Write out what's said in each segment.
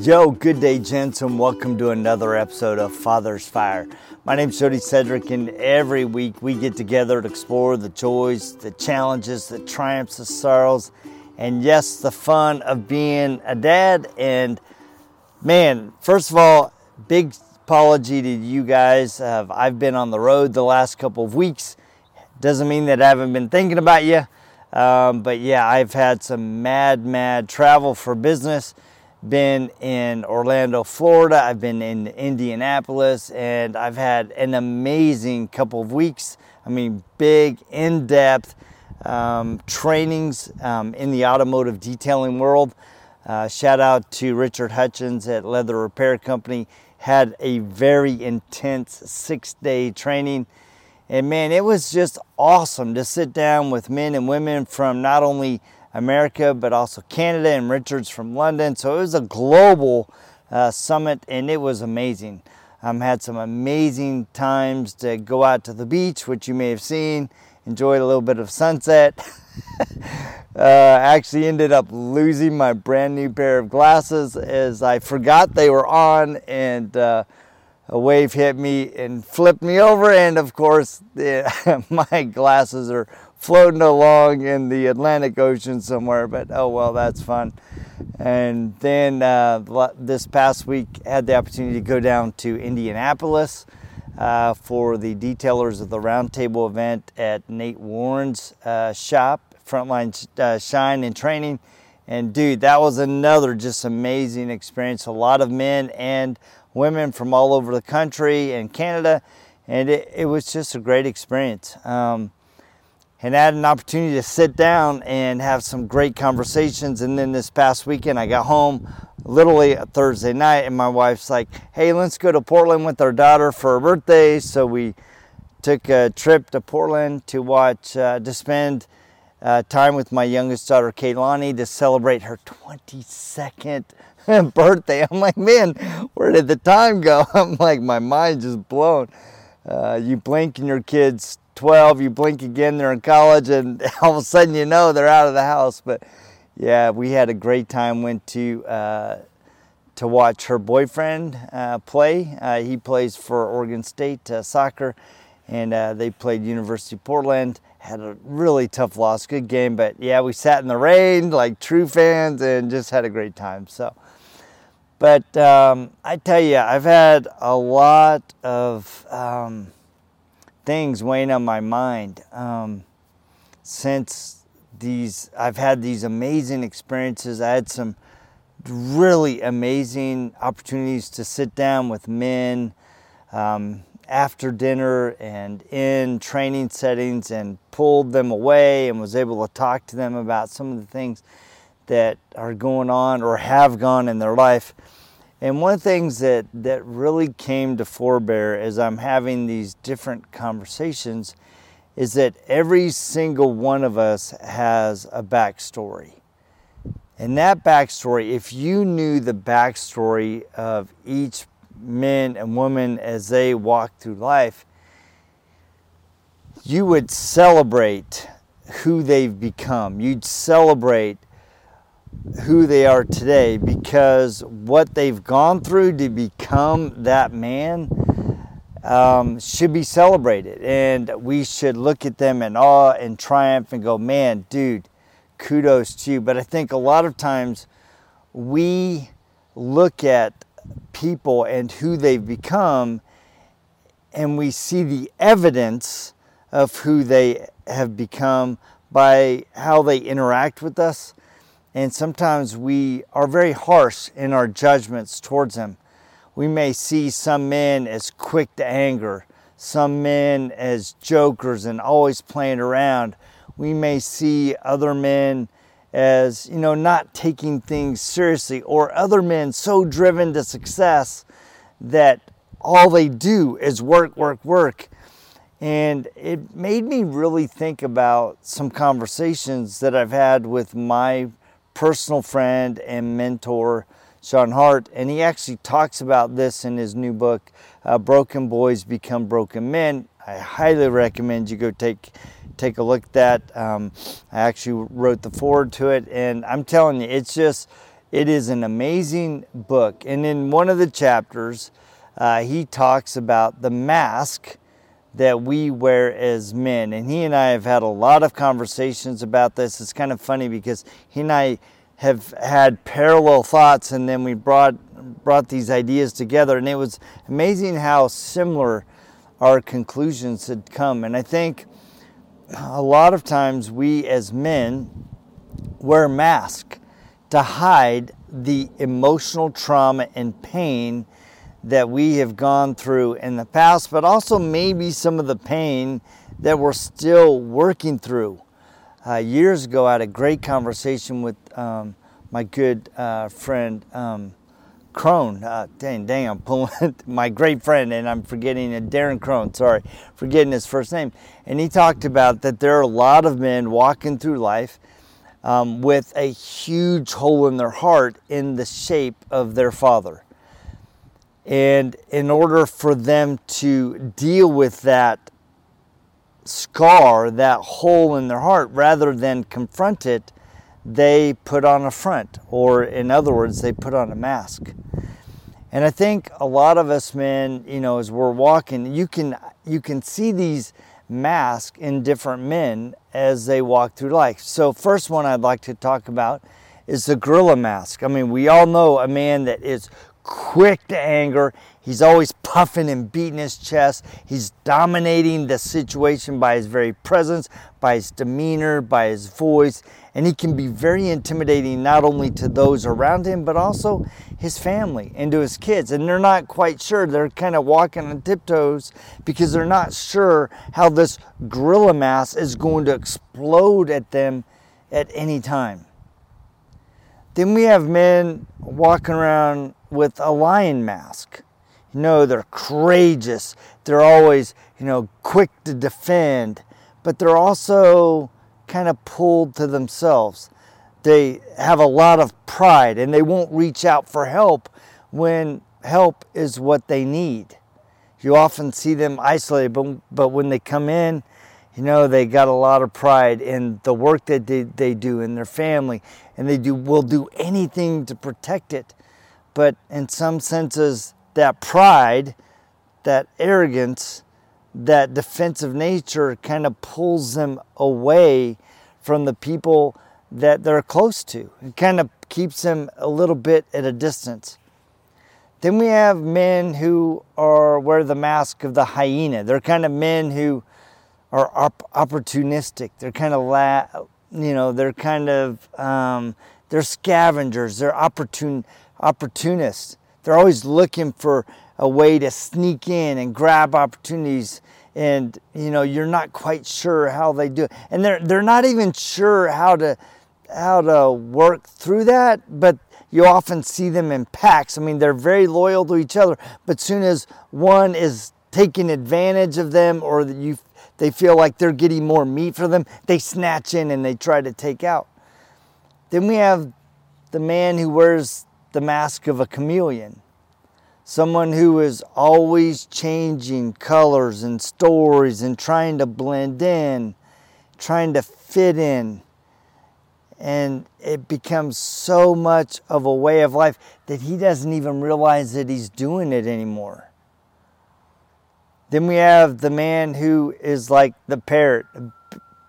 Yo, good day, gents, and welcome to another episode of Father's Fire. My name's Jody Cedric, and every week we get together to explore the joys, the challenges, the triumphs, the sorrows, and yes, the fun of being a dad. And man, first of all, big apology to you guys. Uh, I've been on the road the last couple of weeks. Doesn't mean that I haven't been thinking about you. Um, but yeah, I've had some mad, mad travel for business. Been in Orlando, Florida. I've been in Indianapolis, and I've had an amazing couple of weeks. I mean, big, in depth um, trainings um, in the automotive detailing world. Uh, shout out to Richard Hutchins at Leather Repair Company. Had a very intense six day training and man, it was just awesome to sit down with men and women from not only America, but also Canada and Richards from London. So it was a global uh, summit and it was amazing. Um, had some amazing times to go out to the beach, which you may have seen, enjoyed a little bit of sunset. uh, actually ended up losing my brand new pair of glasses as I forgot they were on and uh, a wave hit me and flipped me over, and of course, the, my glasses are floating along in the Atlantic Ocean somewhere. But oh well, that's fun. And then uh, this past week, had the opportunity to go down to Indianapolis uh, for the detailers of the roundtable event at Nate Warren's uh, shop, Frontline uh, Shine and Training. And dude, that was another just amazing experience. A lot of men and women from all over the country and Canada, and it, it was just a great experience. Um, and had an opportunity to sit down and have some great conversations. And then this past weekend, I got home literally Thursday night, and my wife's like, "Hey, let's go to Portland with our daughter for her birthday." So we took a trip to Portland to watch uh, to spend uh, time with my youngest daughter, Kaylani, to celebrate her 22nd birthday. I'm like, man, where did the time go? I'm like, my mind just blown. Uh, you blink and your kid's 12, you blink again, they're in college, and all of a sudden you know they're out of the house. But yeah, we had a great time. Went to uh, to watch her boyfriend uh, play. Uh, he plays for Oregon State uh, soccer, and uh, they played University of Portland had a really tough loss, good game, but yeah, we sat in the rain like true fans and just had a great time. So, but um, I tell you, I've had a lot of um, things weighing on my mind um, since these. I've had these amazing experiences. I had some really amazing opportunities to sit down with men um, after dinner and in training settings and pulled them away and was able to talk to them about some of the things that are going on or have gone in their life. And one of the things that, that really came to forebear as I'm having these different conversations is that every single one of us has a backstory. And that backstory, if you knew the backstory of each men and women as they walk through life, you would celebrate who they've become. You'd celebrate who they are today because what they've gone through to become that man um, should be celebrated. And we should look at them in awe and triumph and go, man, dude, kudos to you. But I think a lot of times we look at people and who they've become, and we see the evidence of who they have become by how they interact with us. And sometimes we are very harsh in our judgments towards them. We may see some men as quick to anger, some men as jokers and always playing around. We may see other men as you know not taking things seriously or other men so driven to success that all they do is work work work and it made me really think about some conversations that I've had with my personal friend and mentor Sean Hart and he actually talks about this in his new book uh, Broken Boys Become Broken Men I highly recommend you go take take a look at that. Um, I actually wrote the foreword to it, and I'm telling you, it's just It is an amazing book. And in one of the chapters, uh, he talks about the mask that we wear as men. And he and I have had a lot of conversations about this. It's kind of funny because he and I have had parallel thoughts and then we brought brought these ideas together and it was amazing how similar our conclusions had come. And I think a lot of times we as men wear masks to hide the emotional trauma and pain that we have gone through in the past, but also maybe some of the pain that we're still working through. Uh, years ago, I had a great conversation with um, my good uh, friend um, Crone. Uh, dang, dang, I'm pulling my great friend, and I'm forgetting it, Darren Crone. Sorry, forgetting his first name. And he talked about that there are a lot of men walking through life um, with a huge hole in their heart in the shape of their father. And in order for them to deal with that scar, that hole in their heart, rather than confront it, they put on a front, or in other words, they put on a mask. And I think a lot of us men, you know, as we're walking, you can you can see these masks in different men as they walk through life. So first one I'd like to talk about is the gorilla mask. I mean, we all know a man that is quick to anger. He's always puffing and beating his chest. He's dominating the situation by his very presence, by his demeanor, by his voice. And he can be very intimidating not only to those around him, but also his family and to his kids. And they're not quite sure. They're kind of walking on tiptoes because they're not sure how this gorilla mass is going to explode at them at any time. Then we have men walking around with a lion mask. You know, they're courageous. They're always, you know, quick to defend, but they're also kind of pulled to themselves. They have a lot of pride and they won't reach out for help when help is what they need. You often see them isolated, but, but when they come in, you know, they got a lot of pride in the work that they, they do in their family, and they do will do anything to protect it. But in some senses, that pride, that arrogance, that defensive nature kind of pulls them away from the people that they're close to. It kind of keeps them a little bit at a distance. Then we have men who are wear the mask of the hyena. They're kind of men who are op- opportunistic. They're kind of la- you know they're kind of um, they're scavengers. They're opportun opportunists. They're always looking for a way to sneak in and grab opportunities and you know you're not quite sure how they do it and they're they're not even sure how to how to work through that but you often see them in packs i mean they're very loyal to each other but soon as one is taking advantage of them or you they feel like they're getting more meat for them, they snatch in and they try to take out. Then we have the man who wears the mask of a chameleon. Someone who is always changing colors and stories and trying to blend in, trying to fit in. And it becomes so much of a way of life that he doesn't even realize that he's doing it anymore. Then we have the man who is like the parrot,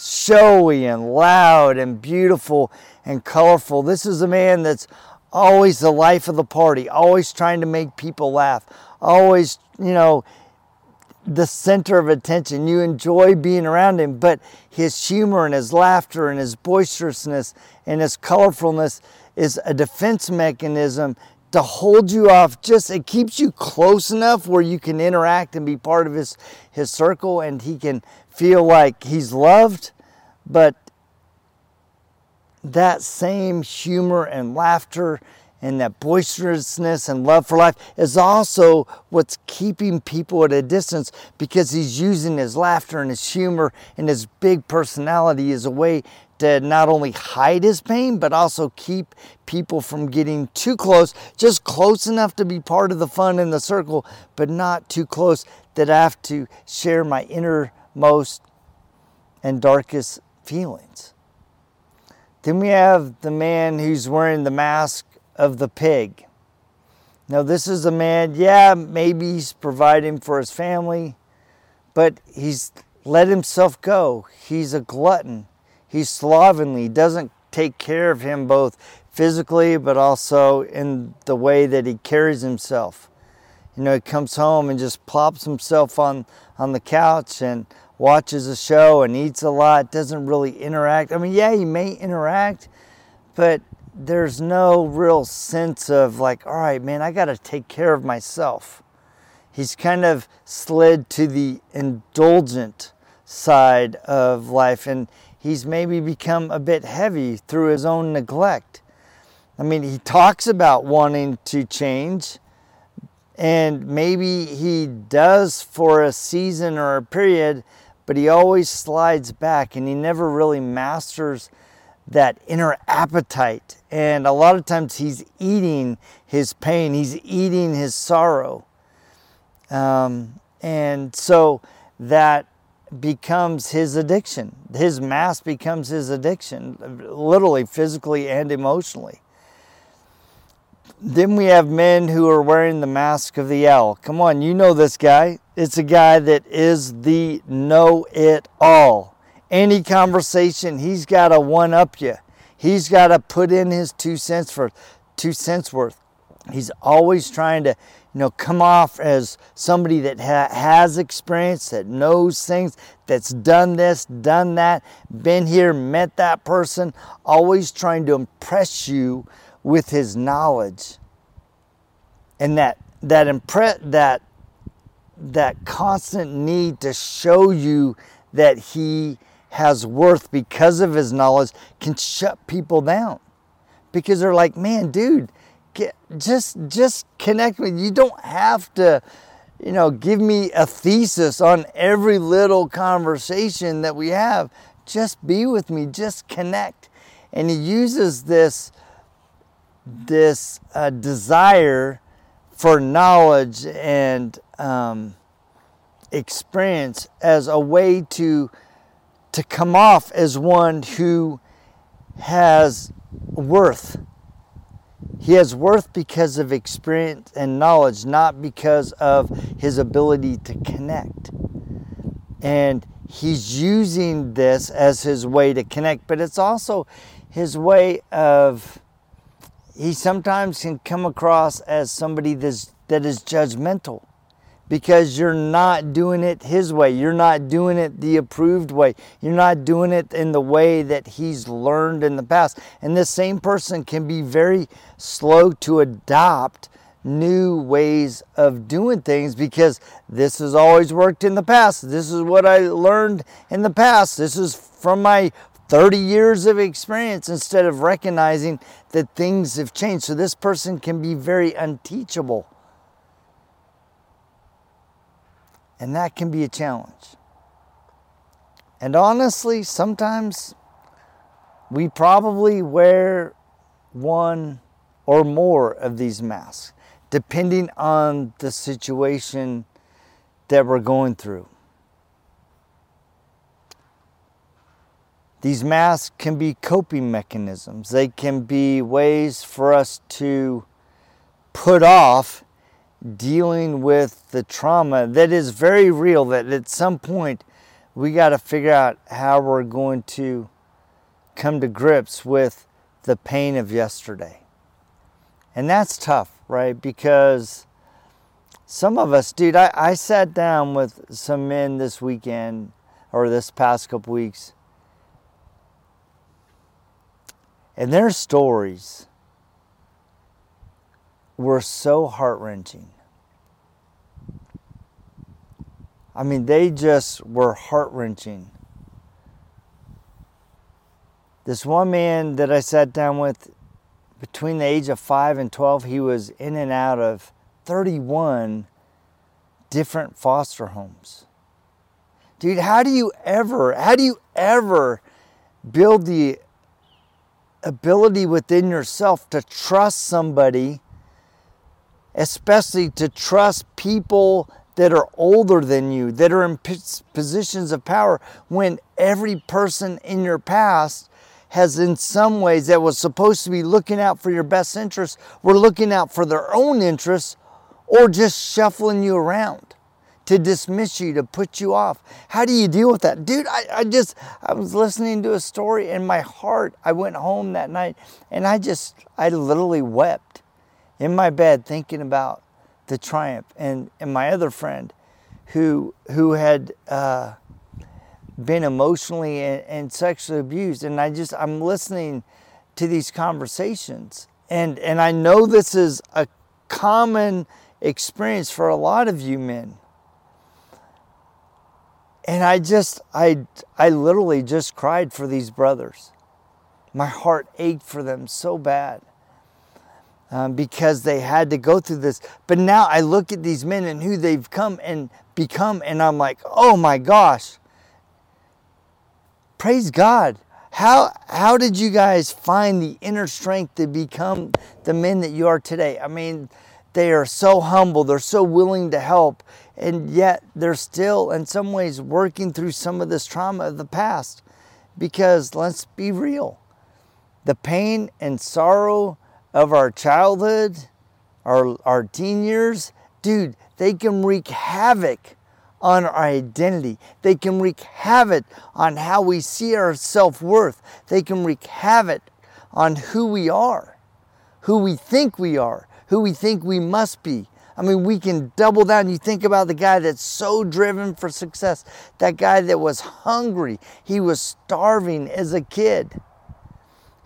showy and loud and beautiful and colorful. This is a man that's always the life of the party, always trying to make people laugh, always, you know, the center of attention. You enjoy being around him, but his humor and his laughter and his boisterousness and his colorfulness is a defense mechanism to hold you off. Just it keeps you close enough where you can interact and be part of his his circle and he can feel like he's loved. But that same humor and laughter and that boisterousness and love for life is also what's keeping people at a distance because he's using his laughter and his humor and his big personality as a way to not only hide his pain, but also keep people from getting too close, just close enough to be part of the fun in the circle, but not too close that I have to share my innermost and darkest feelings. Then we have the man who's wearing the mask of the pig. Now, this is a man, yeah, maybe he's providing for his family, but he's let himself go. He's a glutton. He's slovenly. Doesn't take care of him both physically, but also in the way that he carries himself. You know, he comes home and just plops himself on, on the couch and watches a show and eats a lot, doesn't really interact. I mean, yeah, he may interact, but there's no real sense of like, all right, man, I got to take care of myself. He's kind of slid to the indulgent side of life and he's maybe become a bit heavy through his own neglect. I mean, he talks about wanting to change, and maybe he does for a season or a period, but he always slides back and he never really masters that inner appetite. And a lot of times he's eating his pain, he's eating his sorrow. Um, and so that becomes his addiction. His mask becomes his addiction, literally, physically, and emotionally. Then we have men who are wearing the mask of the owl. Come on, you know this guy. It's a guy that is the know it all any conversation, he's got to one up you. He's got to put in his two cents for two cents worth. He's always trying to, you know, come off as somebody that ha- has experience, that knows things, that's done this, done that, been here, met that person, always trying to impress you with his knowledge. And that that impress that that constant need to show you that he has worth because of his knowledge can shut people down because they're like, man, dude, just just connect with. me. You don't have to, you know, give me a thesis on every little conversation that we have. Just be with me. Just connect. And he uses this this uh, desire for knowledge and um, experience as a way to to come off as one who has worth. He has worth because of experience and knowledge, not because of his ability to connect. And he's using this as his way to connect, but it's also his way of, he sometimes can come across as somebody that's, that is judgmental because you're not doing it His way. You're not doing it the approved way. You're not doing it in the way that He's learned in the past. And this same person can be very slow to adopt new ways of doing things because this has always worked in the past. This is what I learned in the past. This is from my 30 years of experience instead of recognizing that things have changed. So this person can be very unteachable. And that can be a challenge. And honestly, sometimes we probably wear one or more of these masks, depending on the situation that we're going through. These masks can be coping mechanisms. They can be ways for us to put off dealing with the trauma that is very real, that at some point we got to figure out how we're going to come to grips with the pain of yesterday. And that's tough, right? Because some of us, dude, I, I sat down with some men this weekend or this past couple weeks, and their stories were so heart wrenching. I mean, they just were heart wrenching. This one man that I sat down with between the age of 5 and 12, he was in and out of 31 different foster homes. Dude, how do you ever, how do you ever build the ability within yourself to trust somebody especially to trust people that are older than you, that are in positions of power, when every person in your past has, in some ways, that was supposed to be looking out for your best interests, were looking out for their own interests or just shuffling you around to dismiss you, to put you off. How do you deal with that? Dude, I, I just, I was listening to a story and my heart. I went home that night and I just, I literally wept in my bed thinking about the triumph and, and my other friend who, who had, uh, been emotionally and, and sexually abused. And I just, I'm listening to these conversations. And, and I know this is a common experience for a lot of you men. And I just, I, I literally just cried for these brothers. My heart ached for them so bad um, because they had to go through this. But now I look at these men and who they've come and become, and I'm like, oh my gosh, praise God. How, how did you guys find the inner strength to become the men that you are today? I mean, they are so humble, they're so willing to help, and yet they're still, in some ways, working through some of this trauma of the past. Because let's be real the pain and sorrow of our childhood, our, our teen years, dude, they can wreak havoc on our identity. They can wreak havoc on how we see our self worth. They can wreak havoc on who we are, who we think we are, who we think we must be. I mean, we can double down. You think about the guy that's so driven for success, that guy that was hungry, he was starving as a kid.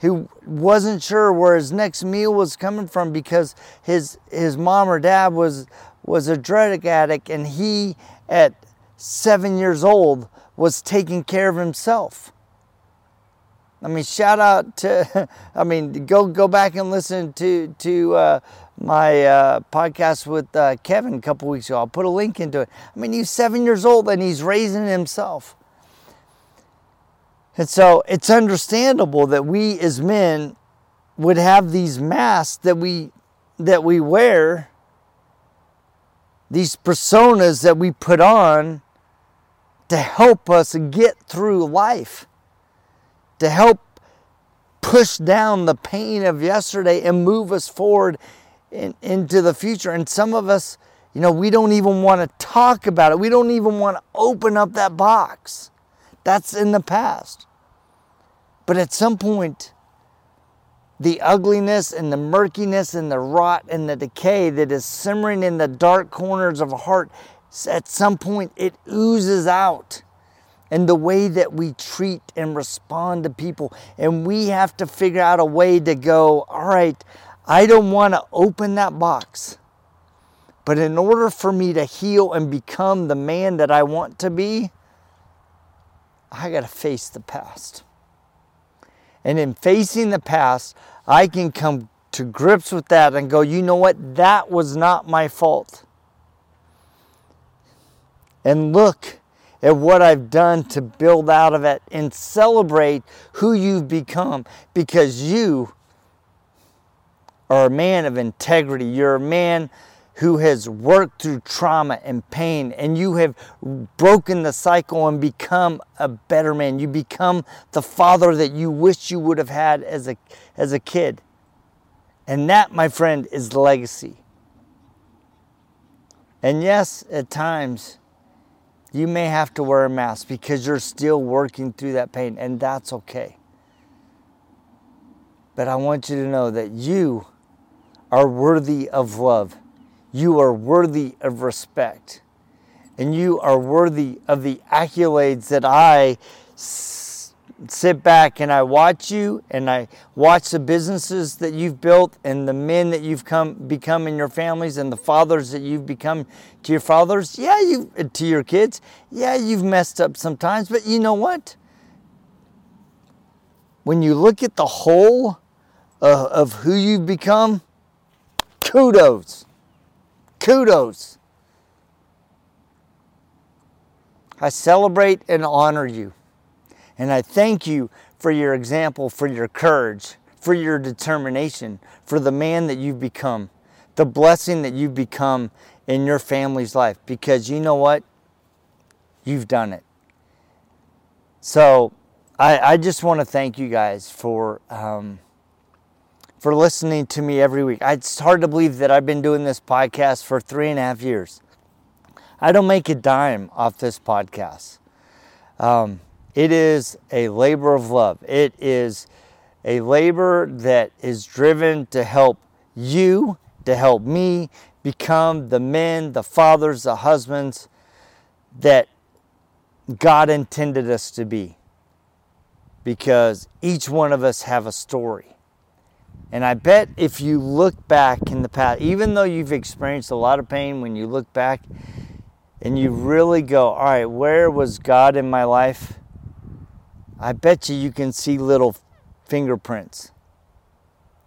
Who wasn't sure where his next meal was coming from because his his mom or dad was was a drug addict and he at seven years old was taking care of himself. I mean, shout out to, I mean, go go back and listen to to uh, my uh, podcast with uh, Kevin a couple weeks ago. I'll put a link into it. I mean, he's seven years old and he's raising himself. And so it's understandable that we as men would have these masks that we that we wear these personas that we put on to help us get through life, to help push down the pain of yesterday and move us forward in, into the future. And some of us, you know, we don't even want to talk about it. We don't even want to open up that box. That's in the past. But at some point, the ugliness and the murkiness and the rot and the decay that is simmering in the dark corners of a heart, at some point it oozes out. And the way that we treat and respond to people. And we have to figure out a way to go, all right, I don't want to open that box. But in order for me to heal and become the man that I want to be, I got to face the past. And in facing the past, I can come to grips with that and go, you know what? That was not my fault. And look at what I've done to build out of it and celebrate who you've become because you are a man of integrity. You're a man who has worked through trauma and pain, and you have broken the cycle and become a better man. You become the father that you wish you would have had as a, as a kid. And that, my friend, is legacy. And yes, at times, you may have to wear a mask because you're still working through that pain, and that's okay. But I want you to know that you are worthy of love. You are worthy of respect. And you are worthy of the accolades that I s- sit back and I watch you and I watch the businesses that you've built and the men that you've come become in your families and the fathers that you've become to your fathers. Yeah, you to your kids. Yeah, you've messed up sometimes, but you know what? When you look at the whole uh, of who you've become, kudos. Kudos. I celebrate and honor you. And I thank you for your example, for your courage, for your determination, for the man that you've become, the blessing that you've become in your family's life. Because you know what? You've done it. So I, I just want to thank you guys for um, for listening to me every week. It's hard to believe that I've been doing this podcast for three and a half years. I don't make a dime off this podcast. Um, it is a labor of love. It is a labor that is driven to help you, to help me become the men, the fathers, the husbands that God intended us to be. Because each one of us have a story. And I bet if you look back in the past, even though you've experienced a lot of pain, when you look back and you really go, all right, where was God in my life? I bet you you can see little fingerprints,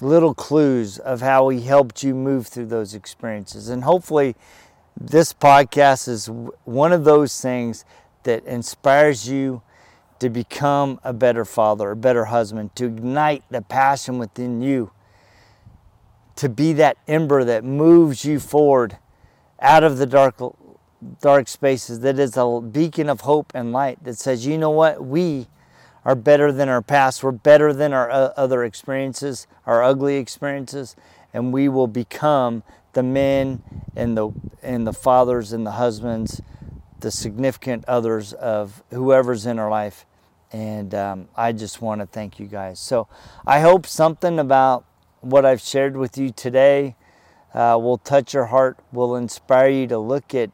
little clues of how He helped you move through those experiences. And hopefully, this podcast is one of those things that inspires you to become a better father, a better husband, to ignite the passion within you, to be that ember that moves you forward out of the dark dark spaces that is a beacon of hope and light that says, you know what, we are better than our past, we're better than our uh, other experiences, our ugly experiences, and we will become the men and the and the fathers and the husbands, the significant others of whoever's in our life and um, I just want to thank you guys. So I hope something about what I've shared with you today uh, will touch your heart, will inspire you to look at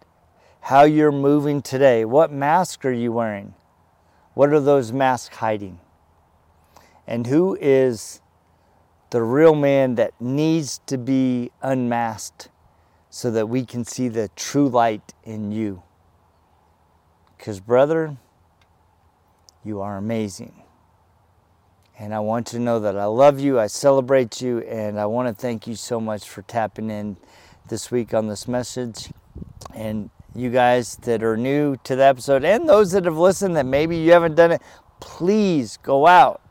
how you're moving today. What mask are you wearing? What are those masks hiding? And who is the real man that needs to be unmasked so that we can see the true light in you? Because, brother, you are amazing. And I want you to know that I love you, I celebrate you, and I want to thank you so much for tapping in this week on this message. And you guys that are new to the episode, and those that have listened that maybe you haven't done it, please go out,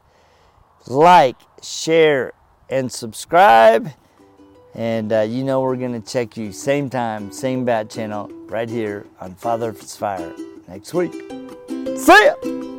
like, share, and subscribe. And uh, you know we're going to check you same time, same bat channel, right here on Father's Fire next week. See ya!